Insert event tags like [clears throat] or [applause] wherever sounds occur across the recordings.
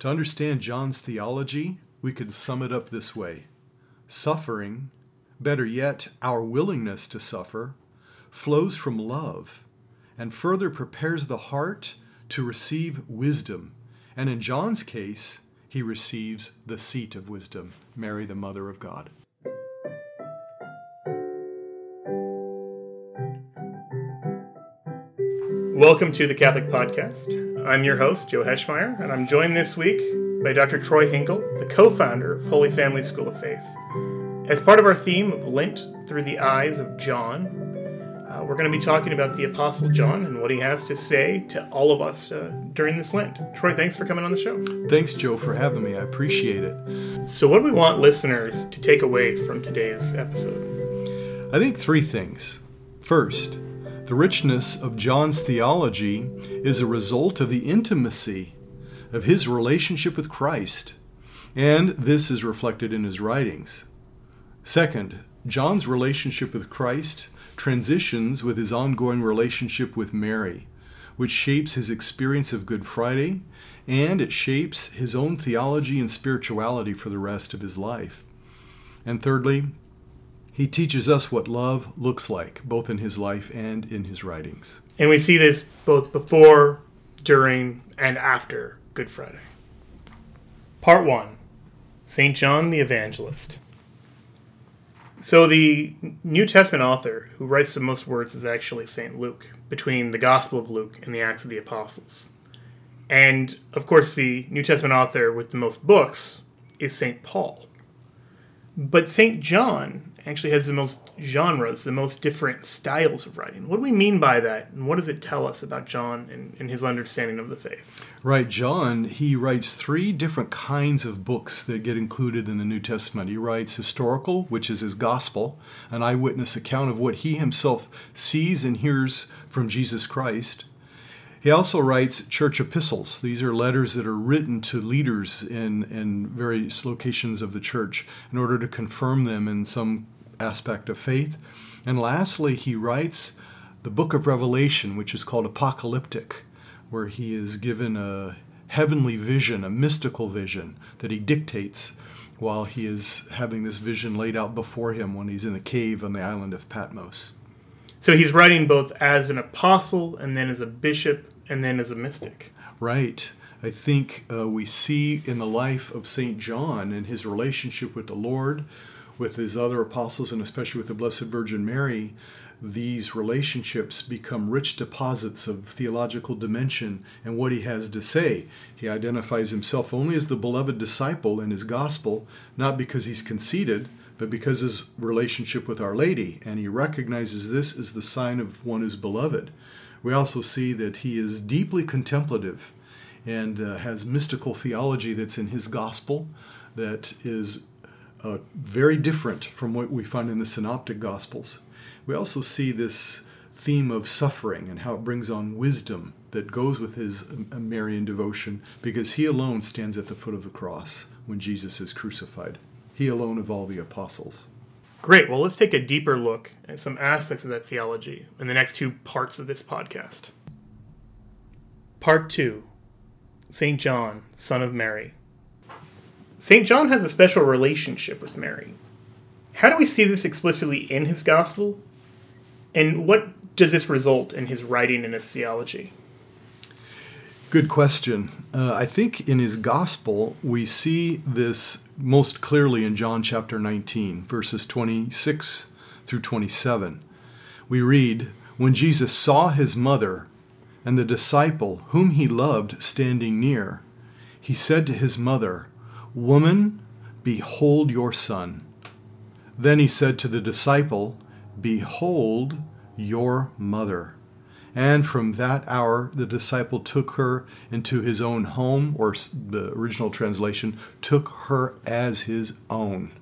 To understand John's theology, we could sum it up this way Suffering, better yet, our willingness to suffer, flows from love and further prepares the heart to receive wisdom. And in John's case, he receives the seat of wisdom, Mary, the Mother of God. Welcome to the Catholic Podcast. I'm your host, Joe Heschmeyer, and I'm joined this week by Dr. Troy Hinkle, the co founder of Holy Family School of Faith. As part of our theme of Lent through the eyes of John, uh, we're going to be talking about the Apostle John and what he has to say to all of us uh, during this Lent. Troy, thanks for coming on the show. Thanks, Joe, for having me. I appreciate it. So, what do we want listeners to take away from today's episode? I think three things. First, the richness of John's theology is a result of the intimacy of his relationship with Christ, and this is reflected in his writings. Second, John's relationship with Christ transitions with his ongoing relationship with Mary, which shapes his experience of Good Friday and it shapes his own theology and spirituality for the rest of his life. And thirdly, he teaches us what love looks like, both in his life and in his writings. And we see this both before, during, and after Good Friday. Part 1 St. John the Evangelist. So, the New Testament author who writes the most words is actually St. Luke, between the Gospel of Luke and the Acts of the Apostles. And, of course, the New Testament author with the most books is St. Paul. But St. John actually has the most genres, the most different styles of writing. What do we mean by that? And what does it tell us about John and, and, his understanding of the faith? Right, John, he writes three different kinds of books that get included in the New Testament. He writes historical, which is his gospel, an eyewitness account of what he himself sees and hears from Jesus Christ. He also writes church epistles. These are letters that are written to leaders in, in various locations of the church in order to confirm them in some aspect of faith. And lastly, he writes the book of Revelation, which is called apocalyptic, where he is given a heavenly vision, a mystical vision that he dictates while he is having this vision laid out before him when he's in the cave on the island of Patmos. So he's writing both as an apostle and then as a bishop and then as a mystic. Right. I think uh, we see in the life of St. John and his relationship with the Lord, with his other apostles, and especially with the Blessed Virgin Mary, these relationships become rich deposits of theological dimension and what he has to say. He identifies himself only as the beloved disciple in his gospel, not because he's conceited, but because his relationship with Our Lady, and he recognizes this as the sign of one who's beloved. We also see that he is deeply contemplative and uh, has mystical theology that's in his gospel that is uh, very different from what we find in the synoptic gospels. We also see this theme of suffering and how it brings on wisdom that goes with his uh, Marian devotion because he alone stands at the foot of the cross when Jesus is crucified he alone of all the apostles. Great. Well, let's take a deeper look at some aspects of that theology in the next two parts of this podcast. Part 2 St. John, son of Mary. St. John has a special relationship with Mary. How do we see this explicitly in his gospel? And what does this result in his writing and his theology? Good question. Uh, I think in his gospel, we see this most clearly in John chapter 19, verses 26 through 27. We read, When Jesus saw his mother and the disciple whom he loved standing near, he said to his mother, Woman, behold your son. Then he said to the disciple, Behold your mother. And from that hour, the disciple took her into his own home, or the original translation, took her as his own.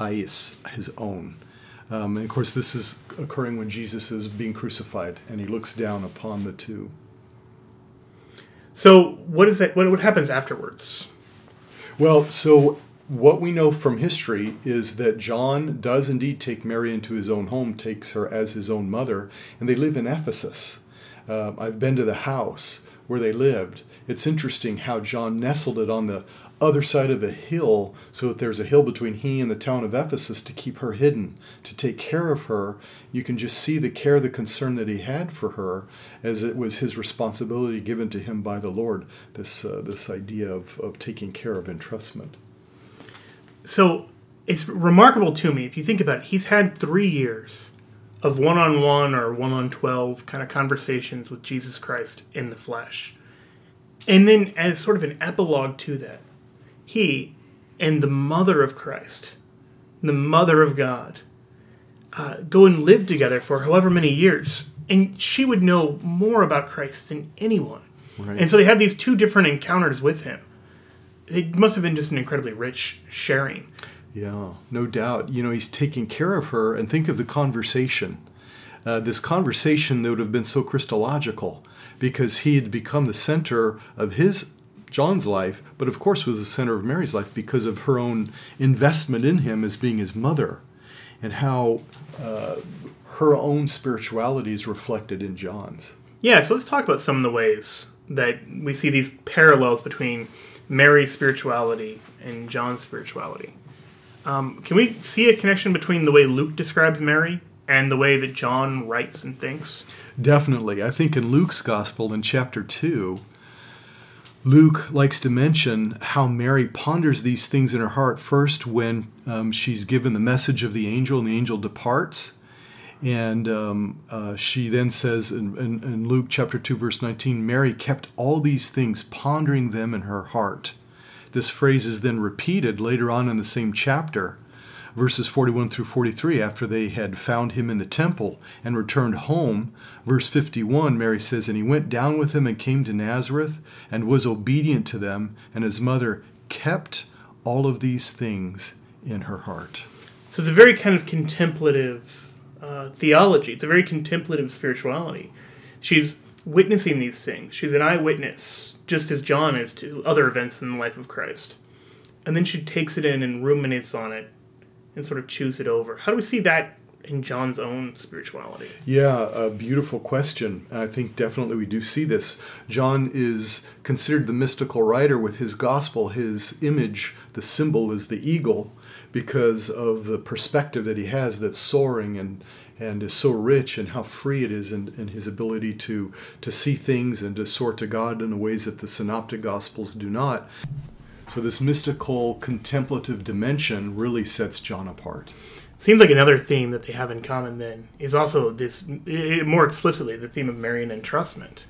Ais, his own. Um, and of course, this is occurring when Jesus is being crucified and he looks down upon the two. So, what is that? What, what happens afterwards? Well, so what we know from history is that John does indeed take Mary into his own home, takes her as his own mother, and they live in Ephesus. Uh, I've been to the house where they lived, it's interesting how John nestled it on the other side of the hill so that there's a hill between he and the town of Ephesus to keep her hidden, to take care of her. You can just see the care, the concern that he had for her as it was his responsibility given to him by the Lord, this, uh, this idea of, of taking care of entrustment. So it's remarkable to me, if you think about it, he's had three years of one on one or one on 12 kind of conversations with Jesus Christ in the flesh. And then, as sort of an epilogue to that, he and the mother of Christ, the mother of God, uh, go and live together for however many years. And she would know more about Christ than anyone. Right. And so they have these two different encounters with him. It must have been just an incredibly rich sharing. Yeah, no doubt. You know, he's taking care of her, and think of the conversation. Uh, this conversation that would have been so Christological because he had become the center of his John's life, but of course was the center of Mary's life because of her own investment in him as being his mother, and how uh, her own spirituality is reflected in John's. Yeah, so let's talk about some of the ways that we see these parallels between Mary's spirituality and John's spirituality. Um, can we see a connection between the way Luke describes Mary and the way that John writes and thinks? Definitely. I think in Luke's gospel in chapter 2, Luke likes to mention how Mary ponders these things in her heart first when um, she's given the message of the angel and the angel departs. And um, uh, she then says in, in, in, Luke chapter 2, verse 19, Mary kept all these things, pondering them in her heart. This phrase is then repeated later on in the same chapter verses 41 through 43, after they had found him in the temple and returned home. Verse 51, Mary says, And he went down with them and came to Nazareth and was obedient to them, and his mother kept all of these things in her heart. So it's a very kind of contemplative uh, theology, it's a very contemplative spirituality. She's witnessing these things, she's an eyewitness, just as John is to other events in the life of Christ. And then she takes it in and ruminates on it and sort of chews it over. How do we see that in John's own spirituality? Yeah, a beautiful question. I think definitely we do see this. John is considered the mystical writer with his gospel. His image, the symbol, is the eagle because of the perspective that he has that's soaring and and is so rich and how free it is in his ability to to see things and to soar to God in the ways that the synoptic gospels do not. So this mystical contemplative dimension really sets John apart. Seems like another theme that they have in common then is also this more explicitly the theme of Marian entrustment.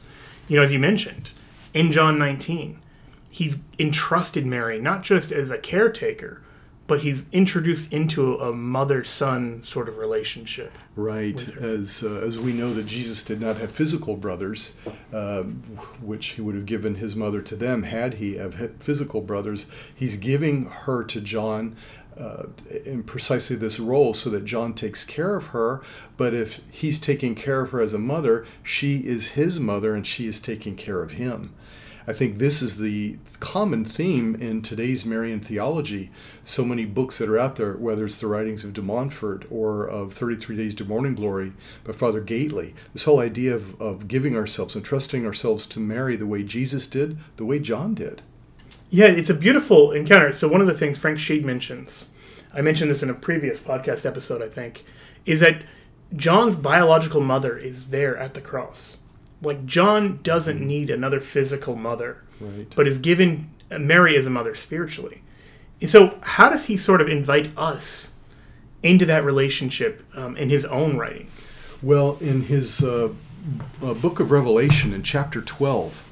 You know, as you mentioned, in John 19, he's entrusted Mary not just as a caretaker, but he's introduced into a mother son sort of relationship. Right, as uh, as we know that Jesus did not have physical brothers, uh, which he would have given his mother to them had he have physical brothers. He's giving her to John. Uh, in precisely this role, so that John takes care of her. But if he's taking care of her as a mother, she is his mother and she is taking care of him. I think this is the common theme in today's Marian theology. So many books that are out there, whether it's the writings of de Montfort or of 33 Days to Morning Glory by Father Gaitley, this whole idea of, of giving ourselves and trusting ourselves to Mary the way Jesus did, the way John did. Yeah, it's a beautiful encounter. So, one of the things Frank Sheed mentions, I mentioned this in a previous podcast episode, I think, is that John's biological mother is there at the cross like John doesn't mm-hmm. need another physical mother, right. but is given Mary as a mother spiritually. And so, how does he sort of invite us into that relationship um, in his own writing? Well, in his uh, uh, book of Revelation, in chapter 12,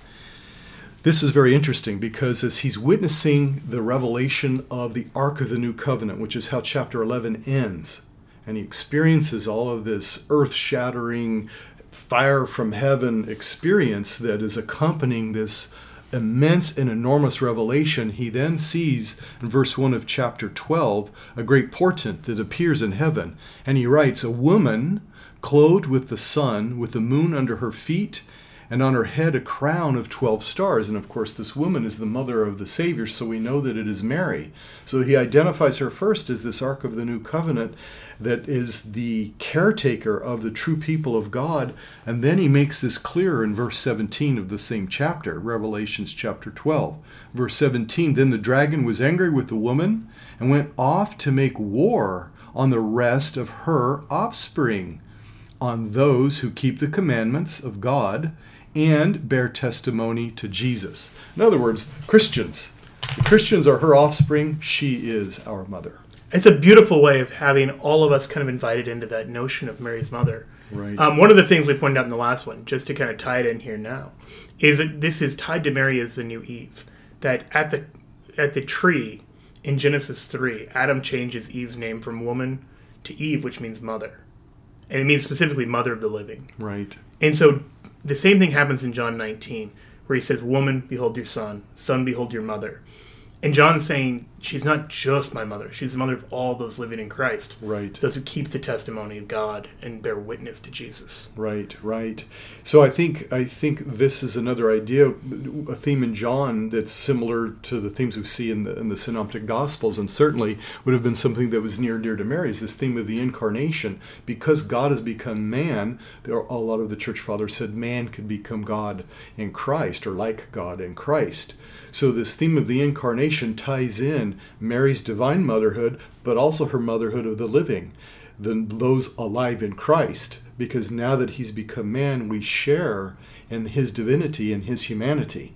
this is very interesting because as he's witnessing the revelation of the Ark of the New Covenant, which is how chapter 11 ends, and he experiences all of this earth shattering fire from heaven experience that is accompanying this immense and enormous revelation, he then sees in verse 1 of chapter 12 a great portent that appears in heaven. And he writes, A woman clothed with the sun, with the moon under her feet, and on her head a crown of 12 stars. And of course, this woman is the mother of the Savior, so we know that it is Mary. So he identifies her first as this Ark of the New Covenant that is the caretaker of the true people of God. And then he makes this clear in verse 17 of the same chapter, Revelations chapter 12. Verse 17 Then the dragon was angry with the woman and went off to make war on the rest of her offspring, on those who keep the commandments of God and bear testimony to Jesus. In other words, Christians. The Christians are her offspring, she is our mother. It's a beautiful way of having all of us kind of invited into that notion of Mary's mother. Right. Um, one of the things we pointed out in the last one, just to kind of tie it in here now, is that this is tied to Mary as the new Eve. That at the at the tree in Genesis three, Adam changes Eve's name from woman to Eve, which means mother, and it means specifically mother of the living. Right. And so the same thing happens in John 19, where he says, Woman, behold your son, son, behold your mother. And John's saying she's not just my mother; she's the mother of all those living in Christ, Right. those who keep the testimony of God and bear witness to Jesus. Right, right. So I think I think this is another idea, a theme in John that's similar to the themes we see in the in the Synoptic Gospels, and certainly would have been something that was near and dear to Mary's. This theme of the incarnation, because God has become man. There are a lot of the church fathers said man could become God in Christ, or like God in Christ. So this theme of the incarnation ties in Mary's divine motherhood, but also her motherhood of the living than those alive in Christ, because now that he's become man, we share in his divinity and his humanity.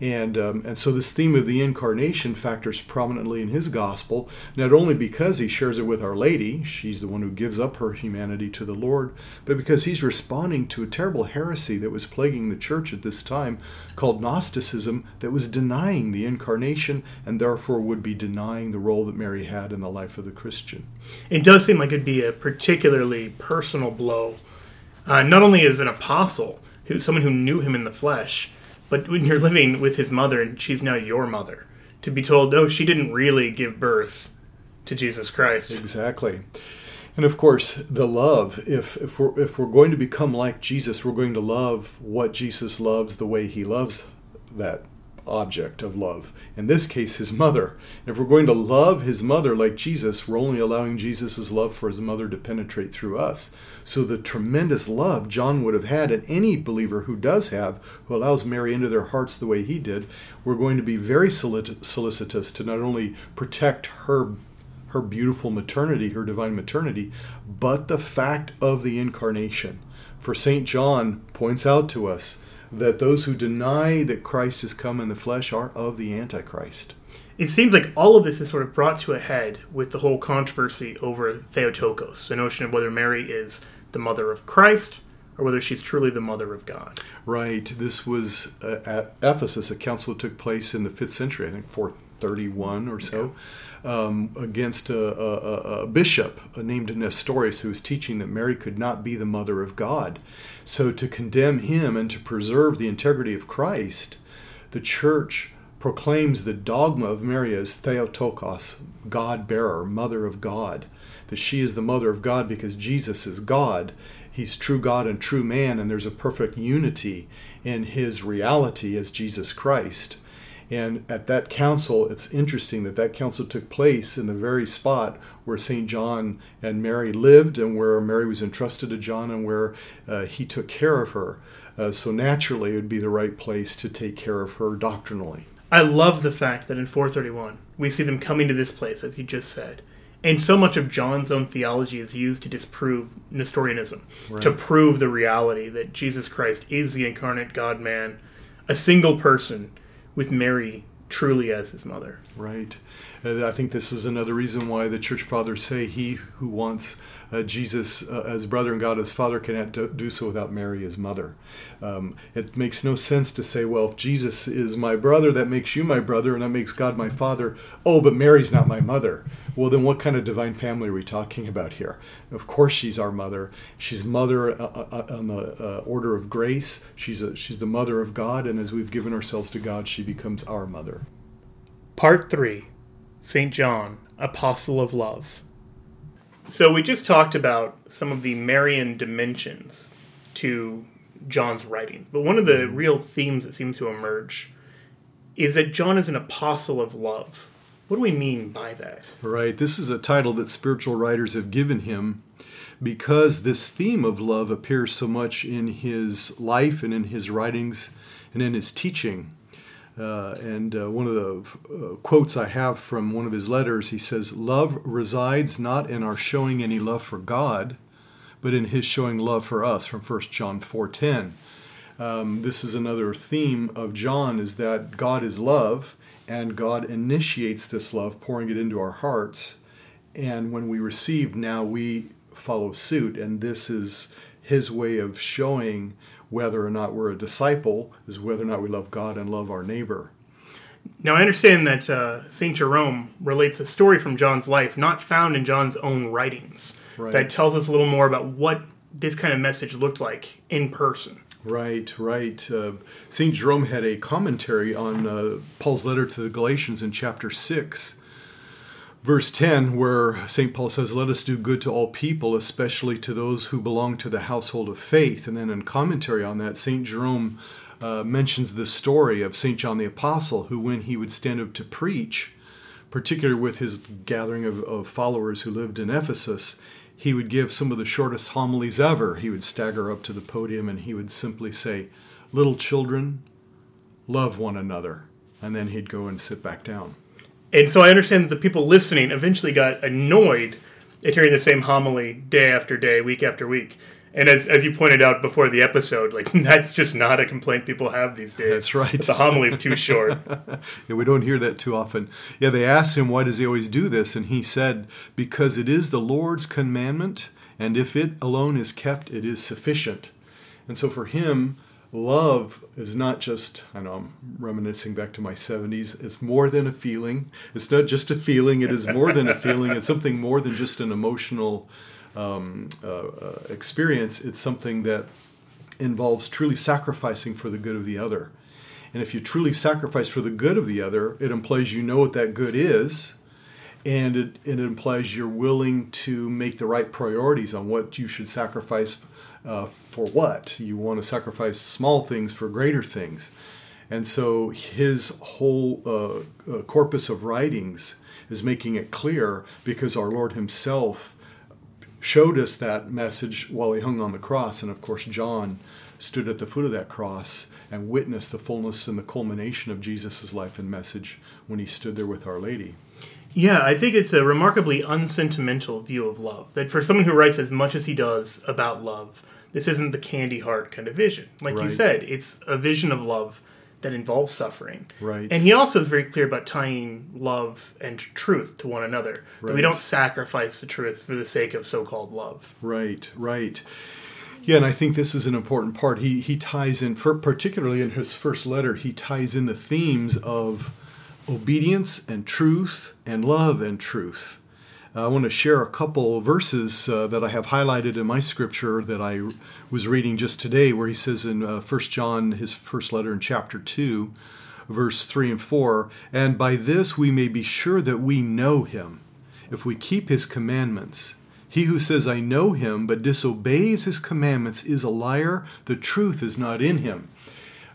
And, um, and so this theme of the incarnation factors prominently in his gospel, not only because he shares it with Our Lady, she's the one who gives up her humanity to the Lord, but because he's responding to a terrible heresy that was plaguing the church at this time called Gnosticism, that was denying the incarnation and therefore would be denying the role that Mary had in the life of the Christian. It does seem like it'd be a particularly personal blow, uh, not only as an apostle, who someone who knew him in the flesh, but when you're living with his mother and she's now your mother, to be told, no, she didn't really give birth to Jesus Christ. Exactly. And of course, the love. If if we're if we're going to become like Jesus, we're going to love what Jesus loves the way he loves that object of love. In this case, his mother. And if we're going to love his mother like Jesus, we're only allowing Jesus' love for his mother to penetrate through us. So the tremendous love John would have had, and any believer who does have, who allows Mary into their hearts the way he did, we're going to be very solic- solicitous to not only protect her her beautiful maternity, her divine maternity, but the fact of the incarnation. For St. John points out to us that those who deny that Christ has come in the flesh are of the Antichrist. It seems like all of this is sort of brought to a head with the whole controversy over Theotokos, the notion of whether Mary is the mother of Christ or whether she's truly the mother of God. Right. This was uh, at Ephesus, a council that took place in the fifth century, I think 431 or so, um, against a, a, a bishop named Nestorius who was teaching that Mary could not be the mother of God. So, to condemn him and to preserve the integrity of Christ, the church proclaims the dogma of Mary as Theotokos, God bearer, mother of God, that she is the mother of God because Jesus is God. He's true God and true man, and there's a perfect unity in his reality as Jesus Christ. And at that council, it's interesting that that council took place in the very spot where St. John and Mary lived, and where Mary was entrusted to John, and where uh, he took care of her. Uh, so naturally, it would be the right place to take care of her doctrinally. I love the fact that in 431 we see them coming to this place, as you just said. And so much of John's own theology is used to disprove Nestorianism, Right. to prove the reality that Jesus Christ is the incarnate God man, a single person with Mary truly as his mother. Right. Uh, I think this is another reason why the church fathers say he who wants uh, Jesus uh, as brother and God as father cannot do, so without Mary as mother. Um, it makes no sense to say, well, if Jesus is my brother, that makes you my brother, and that makes God my father. Oh, but Mary's not my mother. Well, then what kind of divine family are we talking about here? Of course, she's our mother. She's mother uh, uh, uh, on the order of grace. She's a, she's the mother of God, and as we've given ourselves to God, she becomes our mother. Part 3 St. John, Apostle of Love. So, we just talked about some of the Marian dimensions to John's writing. But one of the real themes that seems to emerge is that John is an apostle of love. What do we mean by that? Right. This is a title that spiritual writers have given him because this theme of love appears so much in his life and in his writings and in his teaching. Uh, and uh, one of the uh, quotes I have from one of his letters, he says, Love resides not in our showing any love for God, but in his showing love for us, from 1 John 4.10. Um, this is another theme of John, is that God is love, and God initiates this love, pouring it into our hearts. And when we receive, now we follow suit. And this is his way of showing whether or not we're a disciple, is whether or not we love God and love our neighbor. Now, I understand that uh, St. Jerome relates a story from John's life not found in John's own writings Right. that tells us a little more about what this kind of message looked like in person. Right, right. Uh, St. Jerome had a commentary on uh, Paul's letter to the Galatians in chapter 6, verse 10, where St. Paul says, Let us do good to all people, especially to those who belong to the household of faith. And then in commentary on that, St. Jerome uh, mentions the story of St. John the Apostle, who, when he would stand up to preach, particularly with his gathering of, of followers who lived in Ephesus, he would give some of the shortest homilies ever. He would stagger up to the podium and he would simply say, Little children, love one another. And then he'd go and sit back down. And so I understand that the people listening eventually got annoyed at hearing the same homily day after day, week after week. And as, as you pointed out before the episode, like [laughs] that's just not a complaint people have these days. That's right. The homily is too short. [laughs] Yeah, we don't hear that too often. Yeah, they asked him, Why does he always do this? And he said, Because it is the Lord's commandment, and if it alone is kept, it is sufficient. And so for him, love is not just, I know I'm reminiscing back to my 70s, it's more than a feeling. It's not just a feeling, it is more than a feeling. It's something more than just an emotional um, uh, uh, experience. It's something that involves truly sacrificing for the good of the other. And if you truly sacrifice for the good of the other, it implies you know what that good is, and it, it implies you're willing to make the right priorities on what you should sacrifice uh, for what. You want to sacrifice small things for greater things. And so his whole uh, uh, corpus of writings is making it clear because our Lord Himself showed us that message while He hung on the cross. And of course, John stood at the foot of that cross and witnessed the fullness and the culmination of Jesus' life and message when He stood there with Our Lady. Yeah, I think it's a remarkably unsentimental view of love. That for someone who writes as much as he does about love, this isn't the candy heart kind of vision. Like you said, it's a vision of love that involves suffering. Right. And he also is very clear about tying love and truth to one another. That we don't sacrifice the truth for the sake of so called love. Right, right. Yeah, and I think this is an important part. He he ties in, for, particularly in his first letter, he ties in the themes of obedience and truth and love and truth. I want to share a couple verses uh, that I have highlighted in my scripture that I was reading just today, where he says in uh, 1 John, his first letter in chapter 2, verse 3 and 4, and by this we may be sure that we know him, if we keep his commandments. He who says, I know him, but disobeys his commandments is a liar. The truth is not in him.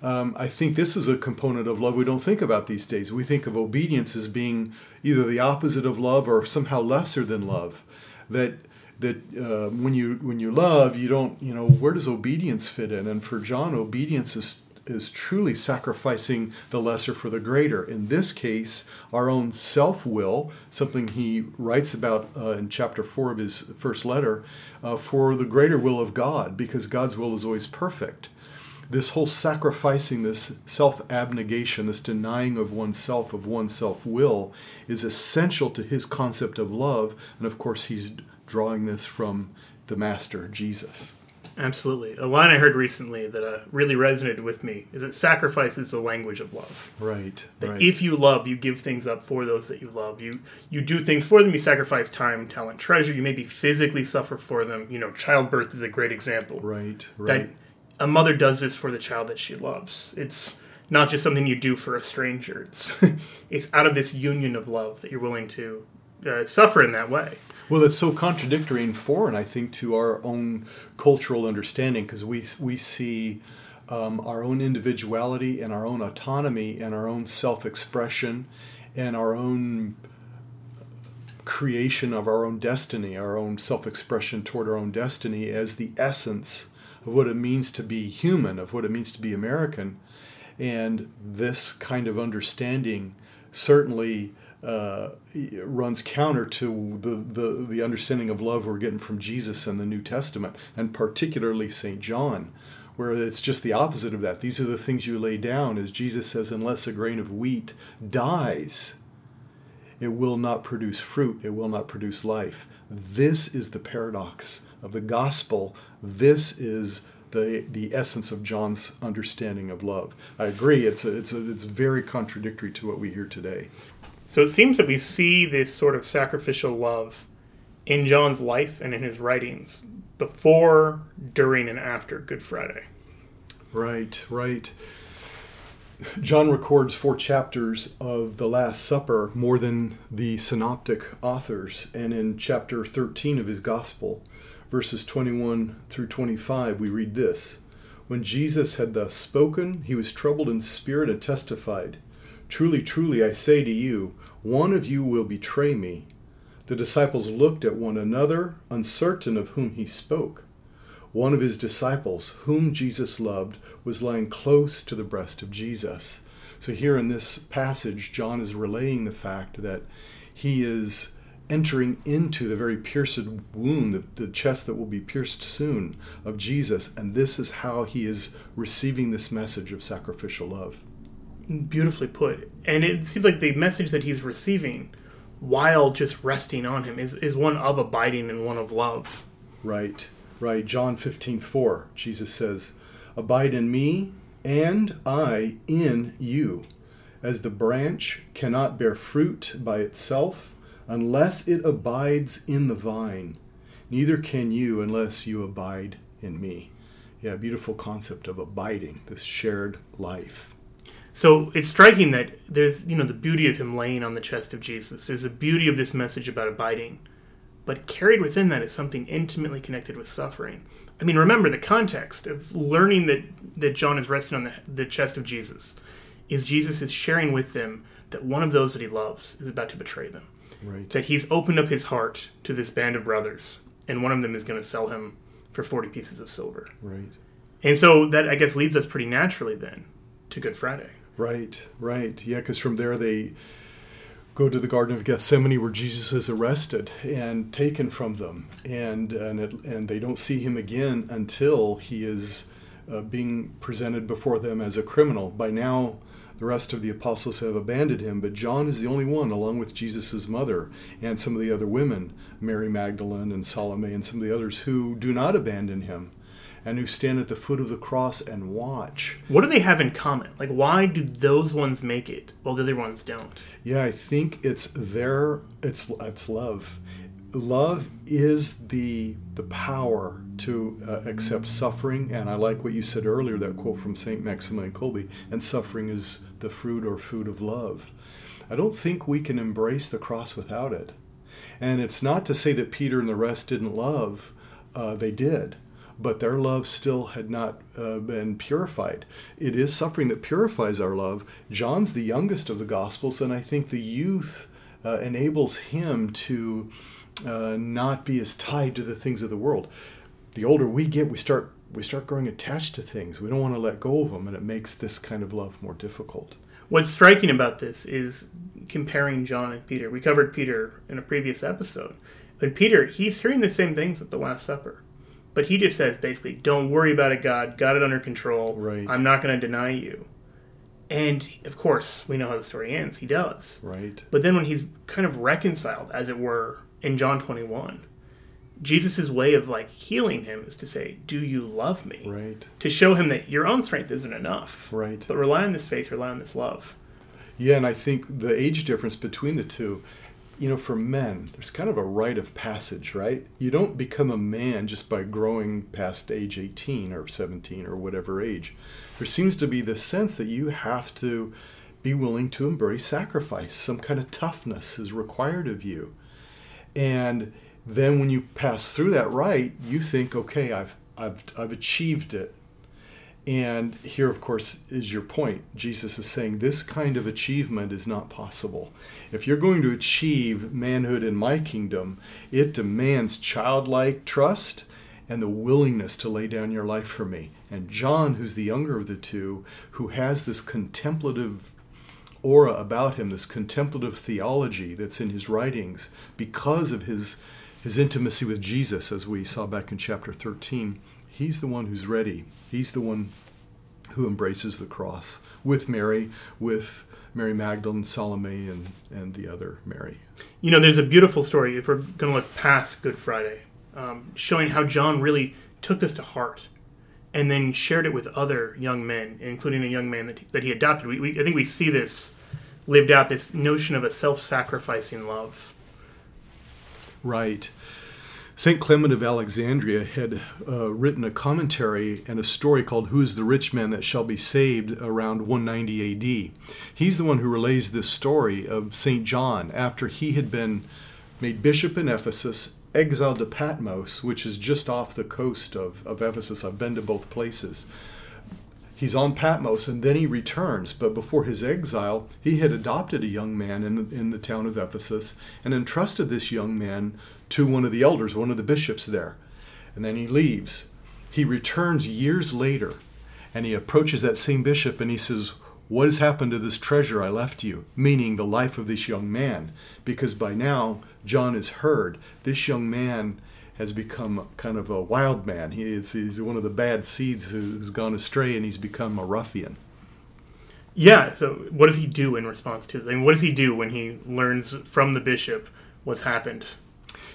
Um, I think this is a component of love we don't think about these days. We think of obedience as being either the opposite of love or somehow lesser than love. That that uh, when you when you love, you don't you know where does obedience fit in? And for John, obedience is is truly sacrificing the lesser for the greater. In this case, our own self will, something he writes about uh, in chapter four of his first letter, uh, for the greater will of God, because God's will is always perfect this whole sacrificing, this self abnegation, this denying of oneself, of one's self will, is essential to his concept of love. And of course, he's drawing this from the Master, Jesus. Absolutely. A line I heard recently that uh, really resonated with me is that sacrifice is the language of love. Right, That right. if you love, you give things up for those that you love. You you do things for them. You sacrifice time, talent, treasure. You maybe physically suffer for them. You know, childbirth is a great example. right, That right. A mother does this for the child that she loves. It's not just something you do for a stranger. It's [laughs] it's out of this union of love that you're willing to uh, suffer in that way. Well, it's so contradictory and foreign, I think, to our own cultural understanding because we we see um, our own individuality and our own autonomy and our own self-expression and our own creation of our own destiny, our own self-expression toward our own destiny as the essence of what it means to be human, of what it means to be American, and this kind of understanding certainly uh, runs counter to the, the, the understanding of love we're getting from Jesus in the New Testament, and particularly St. John, where it's just the opposite of that. These are the things you lay down, as Jesus says, unless a grain of wheat dies, it will not produce fruit, it will not produce life. This is the paradox of the gospel. This is the, the essence of John's understanding of love. I agree, it's, a, it's, a, it's very contradictory to what we hear today. So it seems that we see this sort of sacrificial love in John's life and in his writings before, during, and after Good Friday. Right, right. John records four chapters of the Last Supper more than the synoptic authors. And in chapter 13 of his Gospel, verses 21 through 25, we read this When Jesus had thus spoken, he was troubled in spirit and testified, Truly, truly, I say to you, one of you will betray me. The disciples looked at one another, uncertain of whom he spoke. One of his disciples, whom Jesus loved, was lying close to the breast of Jesus. So, here in this passage, John is relaying the fact that he is entering into the very pierced wound, the, the, chest that will be pierced soon of Jesus. And this is how he is receiving this message of sacrificial love. Beautifully put. And it seems like the message that he's receiving while just resting on him is, is one of abiding and one of love. Right, right. John 15, 4, Jesus says, Abide in me, and I in you. As the branch cannot bear fruit by itself unless it abides in the vine, neither can you unless you abide in me. Yeah, beautiful concept of abiding, this shared life. So it's striking that there's, you know, the beauty of him laying on the chest of Jesus. There's a beauty of this message about abiding, but carried within that is something intimately connected with suffering. I mean, remember the context of learning that that John is resting on the, the chest of Jesus is Jesus is sharing with them that one of those that he loves is about to betray them. Right. That he's opened up his heart to this band of brothers, and one of them is going to sell him for 40 pieces of silver. Right. And so that, I guess, leads us pretty naturally then to Good Friday. Right, right. Yeah, because from there they go to the Garden of Gethsemane where Jesus is arrested and taken from them, and and it, and they don't see him again until he is uh, being presented before them as a criminal. By now, the rest of the apostles have abandoned him, but John is the only one, along with Jesus' mother and some of the other women, Mary Magdalene and Salome, and some of the others, who do not abandon him and who stand at the foot of the cross and watch. What do they have in common? Like, why do those ones make it while the other ones don't? Yeah, I think it's their it's it's love. Love is the the power to uh, accept suffering, and I like what you said earlier. That quote from Saint Maximilian Kolbe, and suffering is the fruit or food of love. I don't think we can embrace the cross without it. And it's not to say that Peter and the rest didn't love; uh, they did but their love still had not uh, been purified. It is suffering that purifies our love. John's the youngest of the Gospels, and I think the youth uh, enables him to uh, not be as tied to the things of the world. The older we get, we start we start growing attached to things. We don't want to let go of them, and it makes this kind of love more difficult. What's striking about this is comparing John and Peter. We covered Peter in a previous episode. But Peter, he's hearing the same things at the Last Supper. But he just says basically, don't worry about it, God. Got it under control. Right. I'm not going to deny you. And of course, we know how the story ends. He does. Right. But then when he's kind of reconciled, as it were, in John 21, Jesus' way of like healing him is to say, Do you love me? Right. To show him that your own strength isn't enough. Right. But rely on this faith, rely on this love. Yeah, and I think the age difference between the two you know, for men, there's kind of a rite of passage, right? You don't become a man just by growing past age 18 or 17 or whatever age. There seems to be this sense that you have to be willing to embrace sacrifice. Some kind of toughness is required of you. And then when you pass through that rite, you think, okay, I've I've I've achieved it. And here, of course, is your point. Jesus is saying this kind of achievement is not possible. If you're going to achieve manhood in my kingdom, it demands childlike trust and the willingness to lay down your life for me. And John, who's the younger of the two, who has this contemplative aura about him, this contemplative theology that's in his writings, because of his, his intimacy with Jesus, as we saw back in chapter 13, he's the one who's ready. He's the one who embraces the cross with Mary, with Mary Magdalene, Salome, and, and the other Mary. You know, there's a beautiful story, if we're going to look past Good Friday, um, showing how John really took this to heart and then shared it with other young men, including a young man that he, that he adopted. We, we, I think we see this lived out, this notion of a self sacrificing love. Right. St. Clement of Alexandria had uh, written a commentary and a story called Who is the Rich Man That Shall Be Saved around 190 AD. He's the one who relays this story of St. John after he had been made bishop in Ephesus exiled to Patmos, which is just off the coast of, of Ephesus. I've been to both places. He's on Patmos and then he returns, but before his exile, he had adopted a young man in the, in the town of Ephesus and entrusted this young man to one of the elders, one of the bishops there. And then he leaves. He returns years later and he approaches that same bishop and he says, What has happened to this treasure I left you? Meaning the life of this young man. Because by now, John is heard this young man has become kind of a wild man. He is, he's one of the bad seeds who's gone astray and he's become a ruffian. Yeah, so what does he do in response to it? I mean, what does he do when he learns from the bishop what's happened?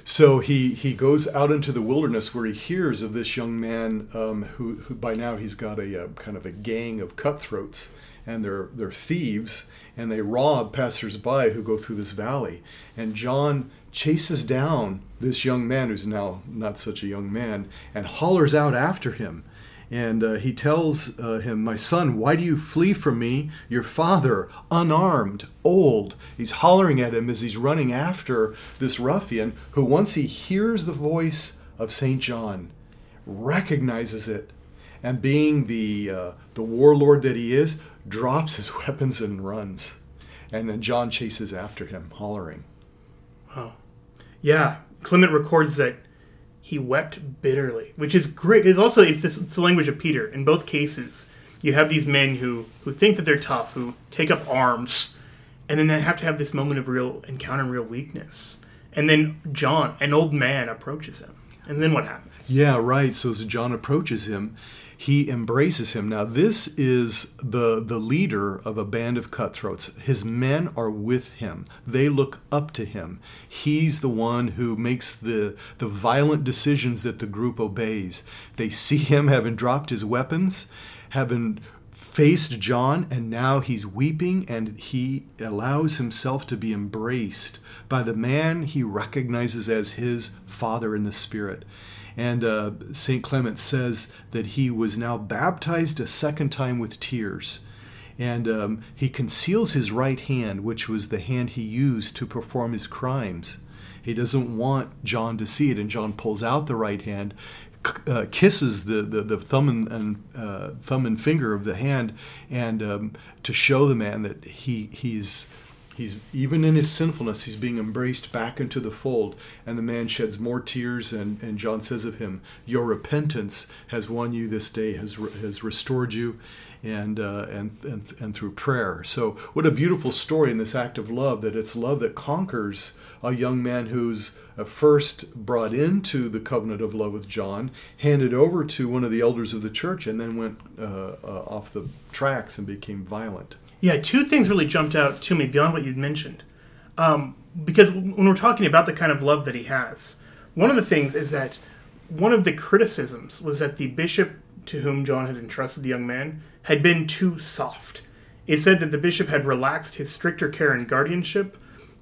So he, he goes out into the wilderness where he hears of this young man um, who, who by now he's got a, a kind of a gang of cutthroats and they're, they're thieves and they rob passersby who go through this valley. And John chases down this young man who's now not such a young man and hollers out after him. And uh, he tells uh, him, My son, why do you flee from me? Your father, unarmed, old. He's hollering at him as he's running after this ruffian who, once he hears the voice of St. John, recognizes it. And being the, uh, the warlord that he is, drops his [laughs] weapons and runs. And then John chases after him, hollering. Wow. Yeah, Clement records that he wept bitterly, which is great. It's also it's, this, it's the language of Peter. In both cases, you have these men who who think that they're tough, who take up arms, and then they have to have this moment of real encounter and real weakness. And then John, an old man, approaches him. And then what happens? Yeah, right. So as John approaches him, he embraces him. Now, this is the, the leader of a band of cutthroats. His men are with him, they look up to him. He's the one who makes the, the violent decisions that the group obeys. They see him having dropped his weapons, having faced John, and now he's weeping and he allows himself to be embraced by the man he recognizes as his father in the spirit. And uh, St. Clement says that he was now baptized a second time with tears. And um, he conceals his right hand, which was the hand he used to perform his crimes. He doesn't want John to see it, and John pulls out the right hand, uh, kisses the, the, the, thumb and, and uh, thumb and finger of the hand, and um, to show the man that he he's He's even in his sinfulness, he's being embraced back into the fold. And the man sheds more tears, and, and John says of him, Your repentance has won you this day, has, has restored you, and, uh, and, and, and through prayer. So, what a beautiful story in this act of love that it's love that conquers a young man who's uh, first brought into the covenant of love with John, handed over to one of the elders of the church, and then went uh, uh off the tracks and became violent. Yeah, two things really jumped out to me beyond what you'd mentioned. Um, because when we're talking about the kind of love that he has, one of the things is that one of the criticisms was that the bishop to whom John had entrusted the young man had been too soft. It said that the bishop had relaxed his stricter care and guardianship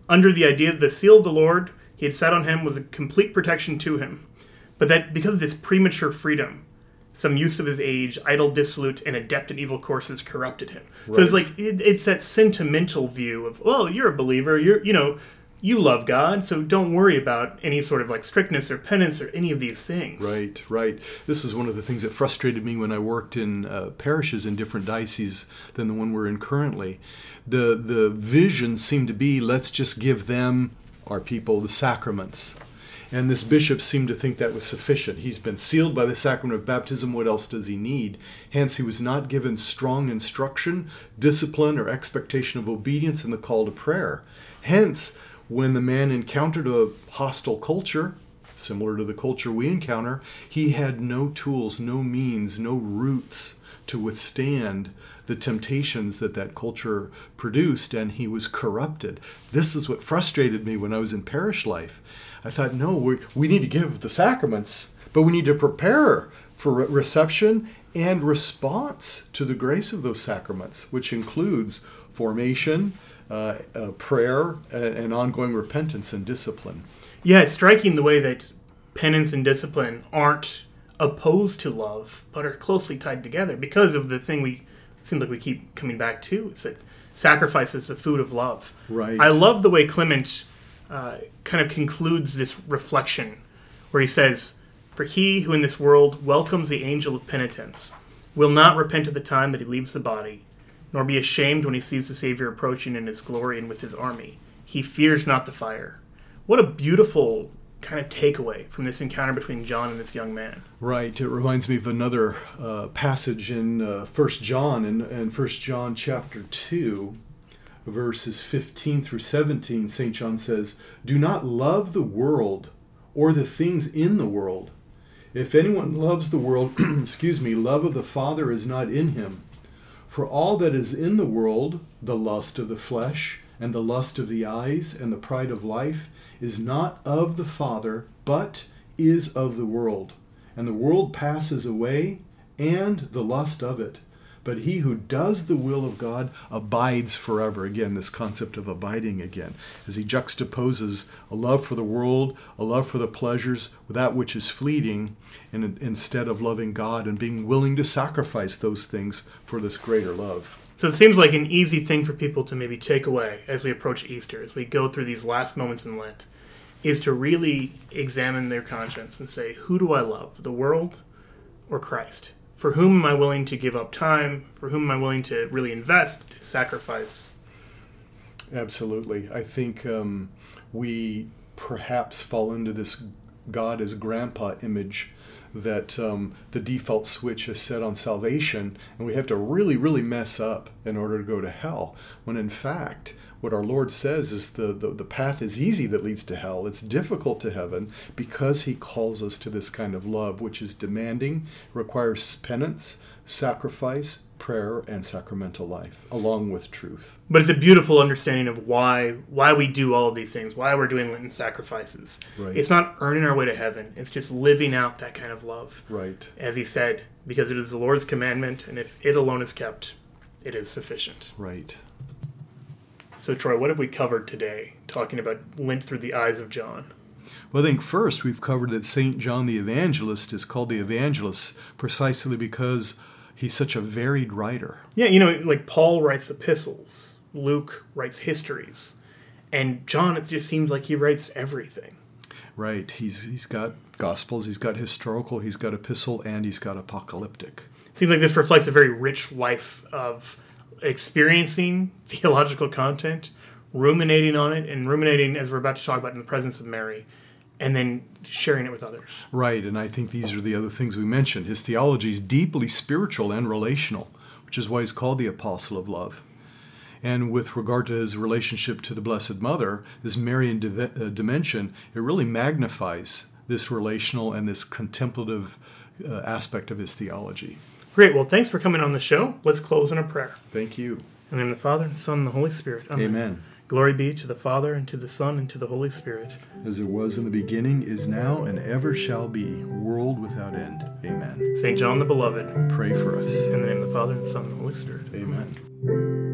under the idea that the seal of the Lord he had set on him was a complete protection to him, but that because of this premature freedom, some use of his age, idle, dissolute, and adept in evil courses corrupted him. Right. So it's like it, it's that sentimental view of, well, you're a believer, you're you know, you love God, so don't worry about any sort of like strictness or penance or any of these things. Right, right. This is one of the things that frustrated me when I worked in uh, parishes in different dioceses than the one we're in currently. The the vision seemed to be let's just give them our people the sacraments. And this bishop seemed to think that was sufficient. He's been sealed by the sacrament of baptism. What else does he need? Hence, he was not given strong instruction, discipline, or expectation of obedience in the call to prayer. Hence, when the man encountered a hostile culture, similar to the culture we encounter, he had no tools, no means, no roots to withstand the temptations that that culture produced, and he was corrupted. This is what frustrated me when I was in parish life. I thought, no, we, we need to give the sacraments, but we need to prepare for re- reception and response to the grace of those sacraments, which includes formation, uh, uh, prayer, and, and ongoing repentance and discipline. Yeah, it's striking the way that penance and discipline aren't opposed to love, but are closely tied together because of the thing we seem like we keep coming back to. It's that sacrifice is the food of love. Right. I love the way Clement uh, kind of concludes this reflection, where he says, "For he who in this world welcomes the angel of penitence will not repent at the time that he leaves the body, nor be ashamed when he sees the Savior approaching in his glory and with his army. He fears not the fire." What a beautiful kind of takeaway from this encounter between John and this young man. Right. It reminds me of another uh, passage in uh, First John in, in First John chapter two, verses fifteen through seventeen. Saint John says, "Do not love the world or the things in the world. If anyone loves the world, [clears throat] excuse me, love of the Father is not in him. For all that is in the world, the lust of the flesh." And the lust of the eyes and the pride of life is not of the Father, but is of the world. And the world passes away, and the lust of it. But he who does the will of God abides forever. Again, this concept of abiding again, as he juxtaposes a love for the world, a love for the pleasures, that which is fleeting, and instead of loving God and being willing to sacrifice those things for this greater love. So it seems like an easy thing for people to maybe take away as we approach Easter, as we go through these last moments in Lent, is to really examine their conscience and say, who do I love, the world or Christ? For whom am I willing to give up time? For whom am I willing to really invest, to sacrifice? Absolutely. I think um, we perhaps fall into this God as grandpa image that um, the default switch is set on salvation, and we have to really, really mess up in order to go to hell. When in fact, what our Lord says is the, the, the path is easy that leads to hell. It's difficult to heaven because He calls us to this kind of love, which is demanding, requires penance, sacrifice, prayer, and sacramental life, along with truth. But it's a beautiful understanding of why why we do all of these things, why we're doing Lenten sacrifices. Right. It's not earning our way to heaven. It's just living out that kind of love. Right. As he said, because it is the Lord's commandment, and if it alone is kept, it is sufficient. Right. So, Troy, what have we covered today, talking about Lent through the eyes of John? Well, I think first we've covered that St. John the Evangelist is called the Evangelist precisely because he's such a varied writer. Yeah, you know, like Paul writes epistles, Luke writes histories, and John, it just seems like he writes everything. Right. He's he's got gospels, he's got historical, he's got epistle, and he's got apocalyptic. It seems like this reflects a very rich life of experiencing [laughs] theological content, ruminating on it, and ruminating, as we're about to talk about, in the presence of Mary, and then sharing it with others. Right, and I think these are the other things we mentioned. His theology is deeply spiritual and relational, which is why he's called the Apostle of Love. And with regard to his relationship to the Blessed Mother, this Marian uh, dimension, it really magnifies this relational and this contemplative uh, aspect of his theology. Great. Well, thanks for coming on the show. Let's close in a prayer. Thank you. In the name of the Father, and the Son, and the Holy Spirit. Amen. Amen. Glory be to the Father, and to the Son, and to the Holy Spirit. As it was in the beginning, is now, and ever shall be, world without end. Amen. St. John the Beloved. Pray for us. In the name of the Father, and the Son, and the Holy Spirit. Amen.